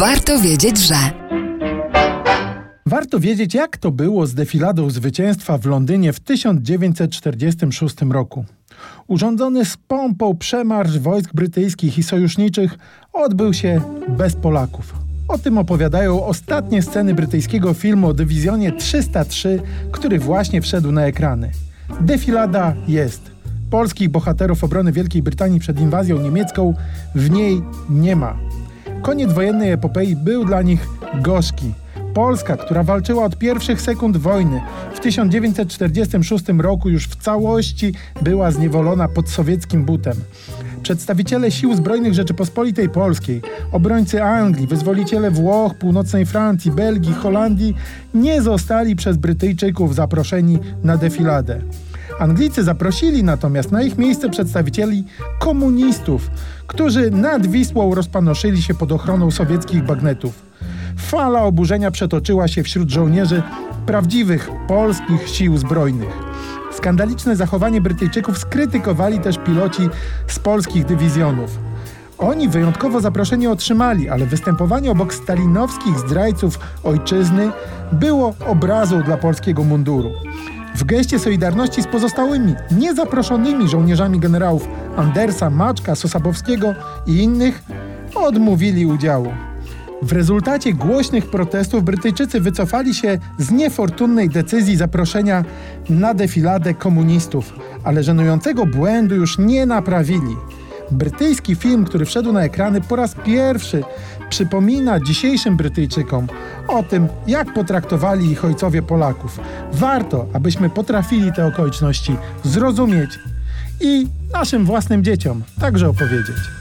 Warto wiedzieć, że. Warto wiedzieć, jak to było z defiladą zwycięstwa w Londynie w 1946 roku. Urządzony z pompą przemarsz wojsk brytyjskich i sojuszniczych odbył się bez Polaków. O tym opowiadają ostatnie sceny brytyjskiego filmu o dywizjonie 303, który właśnie wszedł na ekrany. Defilada jest. Polskich bohaterów obrony Wielkiej Brytanii przed inwazją niemiecką w niej nie ma. Koniec wojennej epopei był dla nich gorzki. Polska, która walczyła od pierwszych sekund wojny, w 1946 roku już w całości była zniewolona pod sowieckim butem. Przedstawiciele sił zbrojnych Rzeczypospolitej Polskiej, obrońcy Anglii, wyzwoliciele Włoch, północnej Francji, Belgii, Holandii nie zostali przez Brytyjczyków zaproszeni na defiladę. Anglicy zaprosili natomiast na ich miejsce przedstawicieli komunistów, którzy nad Wisłą rozpanoszyli się pod ochroną sowieckich bagnetów. Fala oburzenia przetoczyła się wśród żołnierzy prawdziwych polskich sił zbrojnych. Skandaliczne zachowanie Brytyjczyków skrytykowali też piloci z polskich dywizjonów. Oni wyjątkowo zaproszenie otrzymali, ale występowanie obok stalinowskich zdrajców ojczyzny było obrazą dla polskiego munduru. W geście solidarności z pozostałymi, niezaproszonymi żołnierzami generałów Andersa, Maczka, Sosabowskiego i innych odmówili udziału. W rezultacie głośnych protestów Brytyjczycy wycofali się z niefortunnej decyzji zaproszenia na defiladę komunistów, ale żenującego błędu już nie naprawili. Brytyjski film, który wszedł na ekrany po raz pierwszy, przypomina dzisiejszym Brytyjczykom o tym, jak potraktowali ich ojcowie Polaków. Warto, abyśmy potrafili te okoliczności zrozumieć i naszym własnym dzieciom także opowiedzieć.